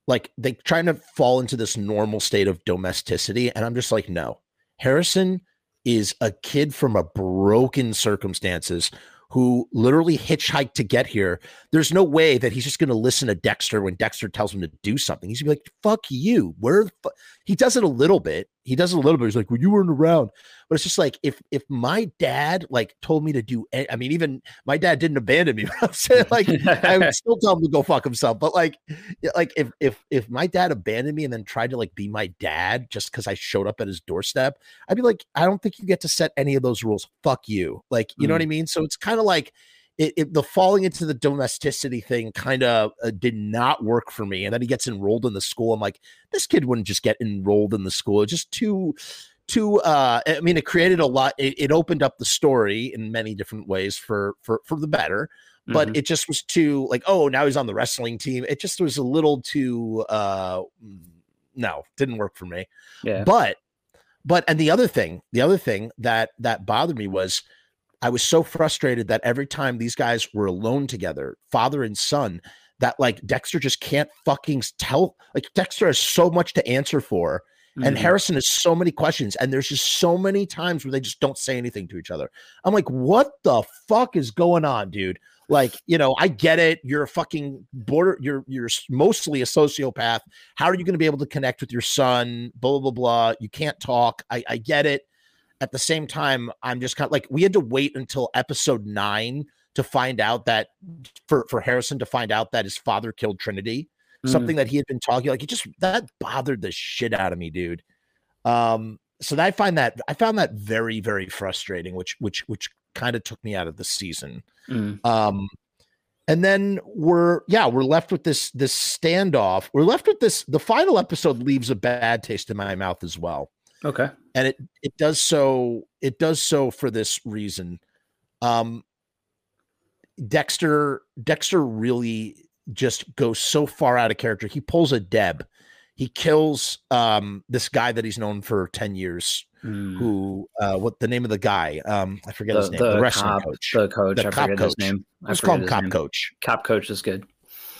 like they trying to fall into this normal state of domesticity. And I'm just like, no. Harrison is a kid from a broken circumstances who literally hitchhiked to get here. There's no way that he's just going to listen to Dexter when Dexter tells him to do something. He's gonna be like, "Fuck you." Where the fu-? he does it a little bit. He does it a little bit. He's like, "Well, you weren't around." But it's just like if if my dad like told me to do. I mean, even my dad didn't abandon me. I'm saying like I would still tell him to go fuck himself. But like, like if if if my dad abandoned me and then tried to like be my dad just because I showed up at his doorstep, I'd be like, I don't think you get to set any of those rules. Fuck you. Like, you know what mm. I mean? So it's kind of like it, it, the falling into the domesticity thing kind of uh, did not work for me. And then he gets enrolled in the school. I'm like, this kid wouldn't just get enrolled in the school. It's just too, too. Uh, I mean, it created a lot. It, it opened up the story in many different ways for for for the better. But Mhm. it just was too like, oh, now he's on the wrestling team. It just was a little too. uh No, didn't work for me yeah, but but and the other thing the other thing that that bothered me was i was so frustrated that every time these guys were alone together father and son that like dexter just can't fucking tell like dexter has so much to answer for and Mhm. harrison has so many questions and there's just so many times where they just don't say anything to each other. I'm like what the fuck is going on dude? Like you know i get it you're a fucking border you're you're mostly a sociopath. How are you going to be able to connect with your son? Blah blah blah blah. You can't talk. I i get it at the same time i'm just kind of like we had to wait until episode nine to find out that for for harrison to find out that his father killed trinity Mhm. something that he had been talking like it just that bothered the shit out of me dude um so that i find that i found that very very frustrating which which which kind of took me out of the season Mhm. um and then we're yeah we're left with this this standoff we're left with this the final episode leaves a bad taste in my mouth as well Okay. And it it does so it does so for this reason um dexter dexter really just goes so far out of character he pulls a deb he kills um this guy that he's known for 10 years Mm. who uh what the name of the guy um i forget The, his name the, the wrestling cop, coach the coach. The I cop forget his coach. name. I let's call him cop name. coach Cop coach is good.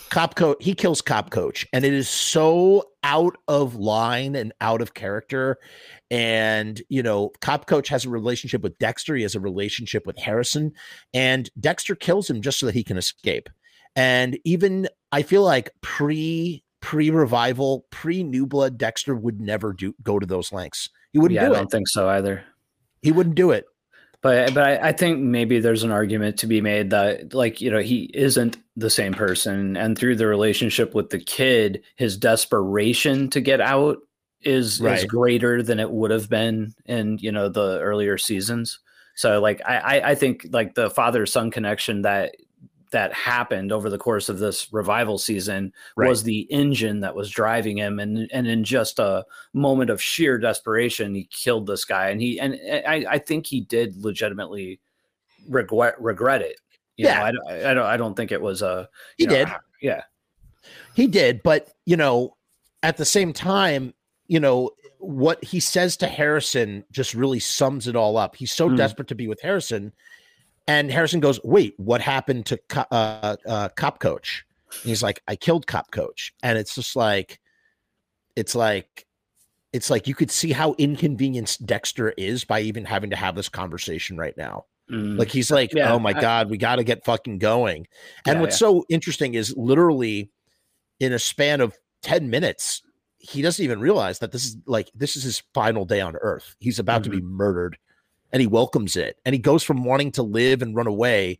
Cop coach he kills cop coach and it is so out of line and out of character. And you know cop coach has a relationship with dexter he has a relationship with harrison and dexter kills him just so that he can escape. And even i feel like pre pre revival pre new blood dexter would never do go to those lengths. He wouldn't Yeah, I do don't it think so either. he wouldn't do it But but I, I think maybe there's an argument to be made that like you know he isn't the same person, and through the relationship with the kid, his desperation to get out is is greater than it would have been in you know the earlier seasons. So like I I, I think like the father son connection that that happened over the course of this revival season Right. was the engine that was driving him and and in just a moment of sheer desperation he killed this guy and he and i i think he did legitimately regret regret it you Yeah. know, I, don't- I don't i don't think it was a he know, did yeah He did, but you know, at the same time, you know, what he says to Harrison just really sums it all up. He's so Mm. desperate to be with Harrison, and Harrison goes, "Wait, what happened to co- uh, uh, Cop Coach?" And he's like, "I killed Cop Coach," and it's just like, it's like, it's like you could see how inconvenienced Dexter is by even having to have this conversation right now. Mm. Like he's like, Yeah, oh my I- god, we got to get fucking going. And Yeah, what's so interesting is literally in a span of 10 minutes, he doesn't even realize that this is like this is his final day on earth. He's about to be Mm-hmm. murdered and he welcomes it. And he goes from wanting to live and run away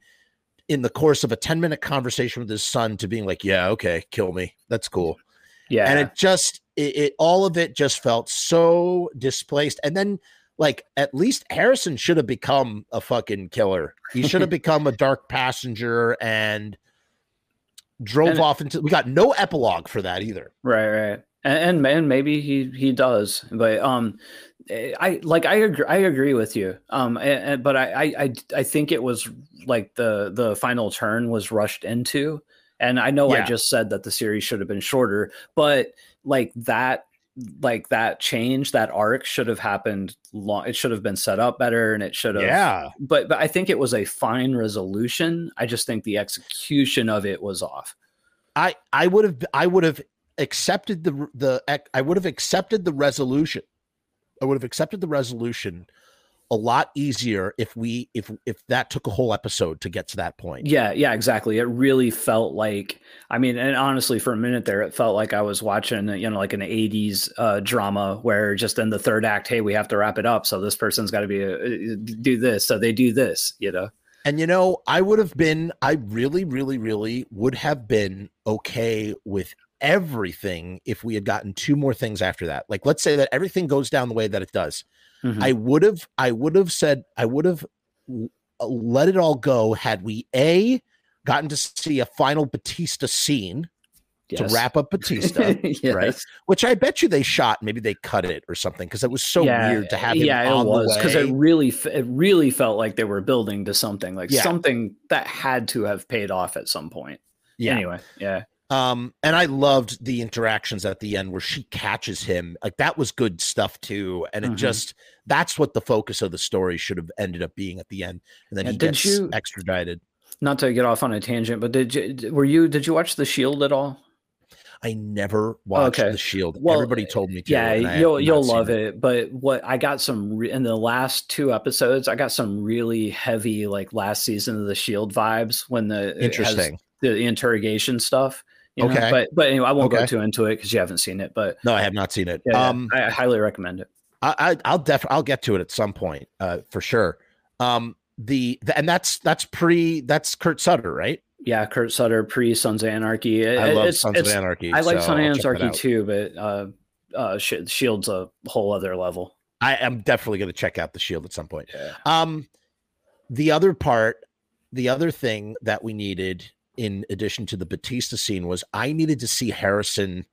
in the course of a 10 minute conversation with his son to being like, yeah, okay, kill me. That's cool yeah and it just it, it all of it just felt so displaced and then like at least harrison should have become a fucking killer he should have become a dark passenger and drove And- off into we got no epilogue for that either Right, right. And, and and maybe he he does, but um, I like I agree I agree with you. Um, and, and- but I, I I think it was like the the final turn was rushed into, and I know I just said that the series should have been shorter, but like that like that change that arc should have happened long it should have been set up better and it should have yeah. but but i think it was a fine resolution. I just think the execution of it was off. I i would have i would have accepted the the i would have accepted the resolution i would have accepted the resolution a lot easier if we if if that took a whole episode to get to that point Yeah, yeah, exactly. It really felt like I mean, and honestly, for a minute there, it felt like I was watching, you know, like an '80s uh, drama where just in the third act, hey, we have to wrap it up, so this person's got to be uh, do this, so they do this, you know. And you know, I would have been, I really, really, really would have been okay with everything if we had gotten two more things after that. Like, let's say that everything goes down the way that it does. Mhm. I would have, I would have said, I would have let it all go had we A, gotten to see a final Batista scene Yes. to wrap up Batista, yes. right? which I bet you they shot. Maybe they cut it or something because it was so yeah, weird to have him yeah, on it was because it really, it really felt like they were building to something, like Yeah. something that had to have paid off at some point. yeah. Anyway, yeah, Um, and I loved the interactions at the end where she catches him. Like that was good stuff too. And it Mhm. just that's what the focus of the story should have ended up being at the end. And then Yeah, he gets you- extradited. not to get off on a tangent, but did you were you did you watch The Shield at all? I never watched Okay. the Shield. Well, Everybody told me to. yeah you'll you'll love it but what i got some re- in the last two episodes i got some really heavy like last season of the shield vibes when the Interesting. the interrogation stuff you know? Okay. but but anyway i won't Okay. go too into it because you haven't seen it but No, I have not seen it. yeah, um, I, I highly recommend it I, I I'll def I'll get to it at some point, uh, for sure. Um, the, the and that's that's pre that's Kurt Sutter, right? yeah kurt sutter pre sons of anarchy It- I love it's- Sons it's- of Anarchy. i like so sons of anarchy too but uh uh Sh- shield's a whole other level I am definitely going to check out the Shield at some point. yeah Um, the other part, the other thing that we needed in addition to the Batista scene was I needed to see Harrison.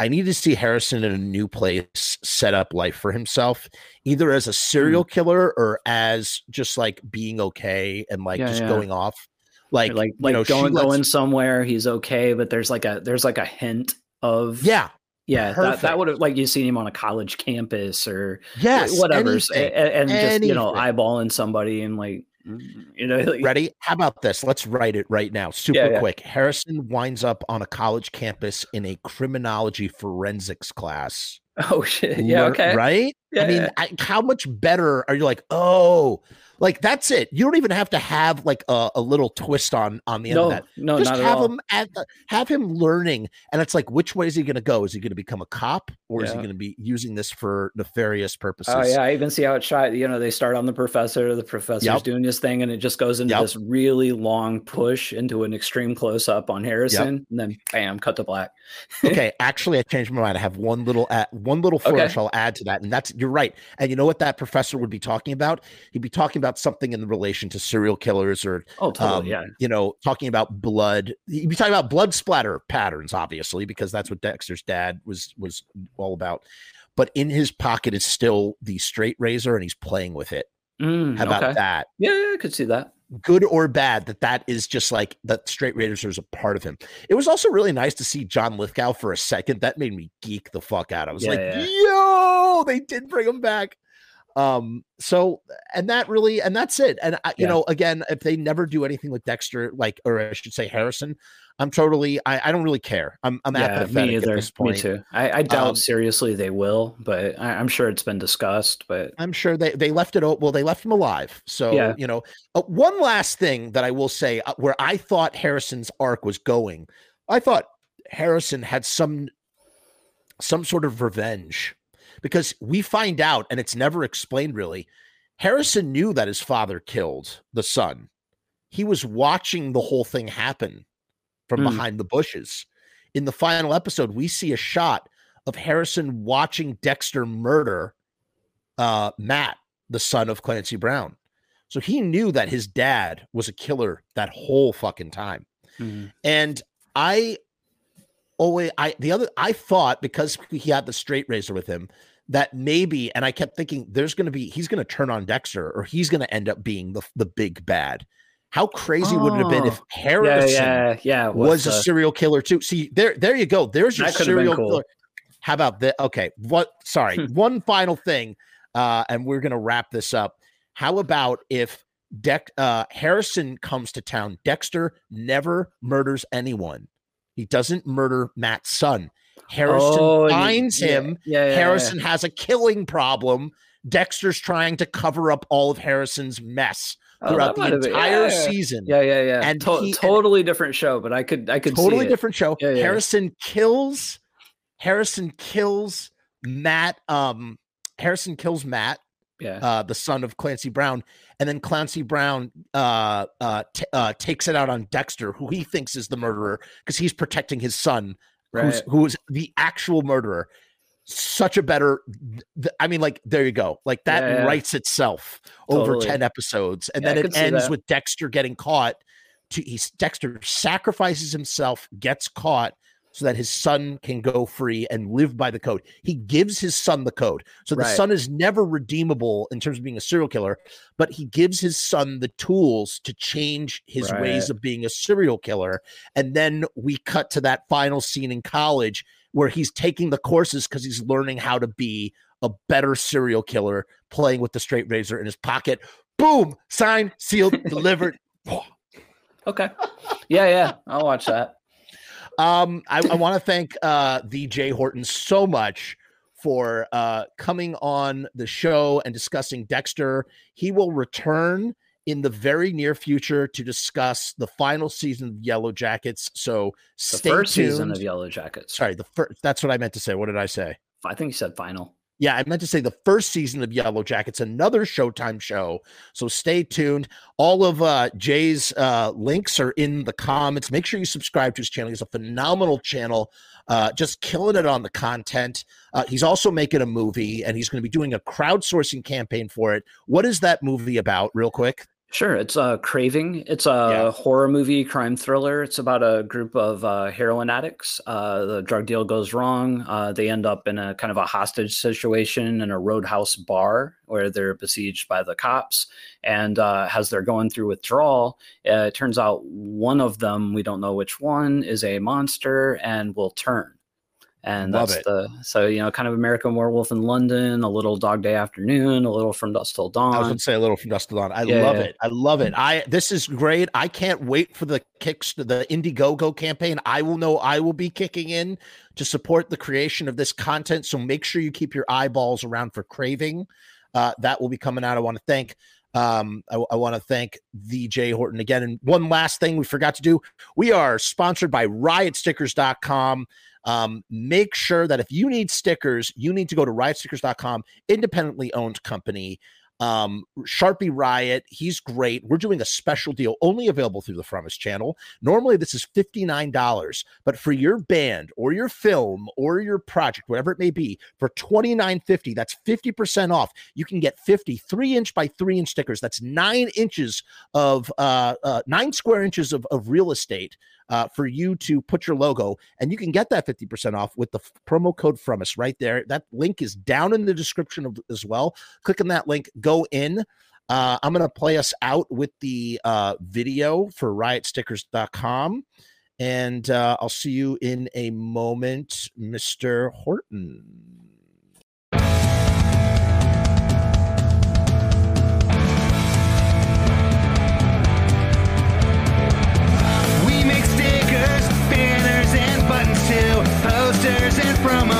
I needed to see Harrison in a new place set up life for himself, either as a serial hmm. killer or as just like being okay and like Yeah, just yeah. going off. Like, like you like know, going lets- going somewhere he's okay but there's like a there's like a hint of Yeah. yeah that, perfect. that would have like you seen him on a college campus or Yes. whatever anything. and, just you know eyeballing somebody and like Mm, you know like, Ready? How about this? Let's write it right now. Super Yeah, yeah. quick. Harrison winds up on a college campus in a criminology forensics class. oh shit yeah okay Right? yeah, I mean, yeah. I, how much better are you like, oh, like that's it. You don't even have to have like a, a little twist on on the end no of that. no Just not at have all him at the, have him learning, and it's like, which way is he going to go? Is he going to become a cop, or is he going to be using this for nefarious oh, purposes? Oh yeah, I even see how it's shot. You know, they start on the professor. The professor's Yep. doing his thing, and it just goes into Yep. this really long push into an extreme close up on Harrison, and then bam, cut to black. okay, actually, I changed my mind. I have one little add, one little Okay. flourish I'll add to that, and that's you're right. And you know what that professor would be talking about? He'd be talking about something in relation to serial killers, or Oh, totally. um, yeah. you know, talking about blood. He'd be talking about blood splatter patterns, obviously, because that's what Dexter's dad was was all about. But in his pocket is still the straight razor, and he's playing with it. Mm, How about okay. that? Yeah, yeah, I could see that. Good or bad that that is just like that straight raiders is a part of him. It was also really nice to see john lithgow for a second. That made me geek the fuck out. I was Yeah, like yeah. yo they did bring him back. Um so and that really and that's it. And I, you Yeah. know again if they never do anything with dexter like or i should say harrison i'm totally i, I don't really care i'm i'm yeah, apathetic me at this Me point too. I, I doubt Um, seriously they will, but I, I'm sure it's been discussed. But I'm sure they they left it. Well, they left him alive. So Yeah. you know, uh, one last thing that I will say, uh, where I thought Harrison's arc was going, I thought Harrison had some some sort of revenge because we find out, and it's never explained really. Harrison knew that his father killed the son. He was watching the whole thing happen from Mm. behind the bushes. In the final episode, we see a shot of Harrison watching Dexter murder uh, Matt, the son of Clancy Brown. So he knew that his dad was a killer that whole fucking time. mm, And I always, I, the other, I thought because he had the straight razor with him that maybe, and I kept thinking there's going to be, he's going to turn on Dexter or he's going to end up being the, the big bad. How crazy would it have been if Oh. yeah, Harrison yeah, yeah. with was a the- serial killer too. See, there, there you go. There's your That could have been serial cool. killer. How about that? Okay, what? Sorry, one final thing, uh, and we're gonna wrap this up. How about if Dex uh, Harrison comes to town? Dexter never murders anyone. He doesn't murder Matt's son. Harrison Oh, finds yeah, him. Yeah, yeah, yeah. Harrison has a killing problem. Dexter's trying to cover up all of Harrison's mess Oh, throughout that the entire yeah, season. Yeah, yeah, yeah. And To- he- and- totally different show, but I could, I could totally different show. Yeah, yeah. Harrison kills Harrison kills Matt. Um, Harrison kills Matt, Yeah, uh, the son of Clancy Brown, and then Clancy Brown uh, uh, t- uh, takes it out on Dexter, who he thinks is the murderer because he's protecting his son, who's who is the actual murderer. Such a better, I mean, like there you go, like that Yeah, yeah. writes itself over ten episodes, and Yeah, then it ends with Dexter getting caught. To he's Dexter sacrifices himself, gets caught, so that his son can go free and live by the code. He gives his son the code. So the Right. son is never redeemable in terms of being a serial killer, but he gives his son the tools to change his ways of being a serial killer. And then we cut to that final scene in college where he's taking the courses because he's learning how to be a better serial killer, playing with the straight razor in his pocket. Boom, signed, sealed, delivered. Okay. Yeah, yeah. I'll watch that. Um, I, I want to thank uh, DJ Horton so much for uh, coming on the show and discussing Dexter. He will return in the very near future to discuss the final season of Yellow Jackets. So The first tuned. season of Yellow Jackets. Sorry, the first. That's what I meant to say. What did I say? I think you said final. Yeah, I meant to say the first season of Yellow Jackets, another Showtime show. So stay tuned. All of uh, Jay's uh, links are in the comments. Make sure you subscribe to his channel. He's a phenomenal channel, uh, just killing it on the content. Uh, he's also making a movie, and he's going to be doing a crowdsourcing campaign for it. What is that movie about, real quick? Sure, it's a Craving. It's a yeah. horror movie, crime thriller. It's about a group of uh, heroin addicts. Uh, the drug deal goes wrong. Uh, they end up in a kind of a hostage situation in a roadhouse bar where they're besieged by the cops. And uh, as they're going through withdrawal, uh, it turns out one of them, we don't know which one, is a monster and will turn and Love that's it. the so you know kind of American Werewolf in London, a little Dog Day Afternoon, a little From Dusk Till Dawn. I was going to say a little From Dusk Till Dawn. I yeah, love it. I love it. I this is great. I can't wait for the kicks to the Indiegogo campaign. I will know I will be kicking in to support the creation of this content. So make sure you keep your eyeballs around for Craving. Uh, that will be coming out. I want to thank um, I, I want to thank VJ Horton again. And one last thing we forgot to do we are sponsored by riotstickers.com. Um, make sure that if you need stickers, you need to go to riotstickers.com, independently owned company. Um, Sharpie Riot, he's great. We're doing a special deal only available through the Frummas channel. Normally, this is $59, but for your band or your film or your project, whatever it may be, for $29.50, that's 50% off. You can get 50 three inch by three inch stickers. That's nine inches of uh, uh nine square inches of, of real estate uh, for you to put your logo, and you can get that 50% off with the f- promo code from us right there. That link is down in the description of, as well. Click on that link, go in. Uh, I'm going to play us out with the uh, video for riotstickers.com. And uh, I'll see you in a moment, Mr. Horton. Posters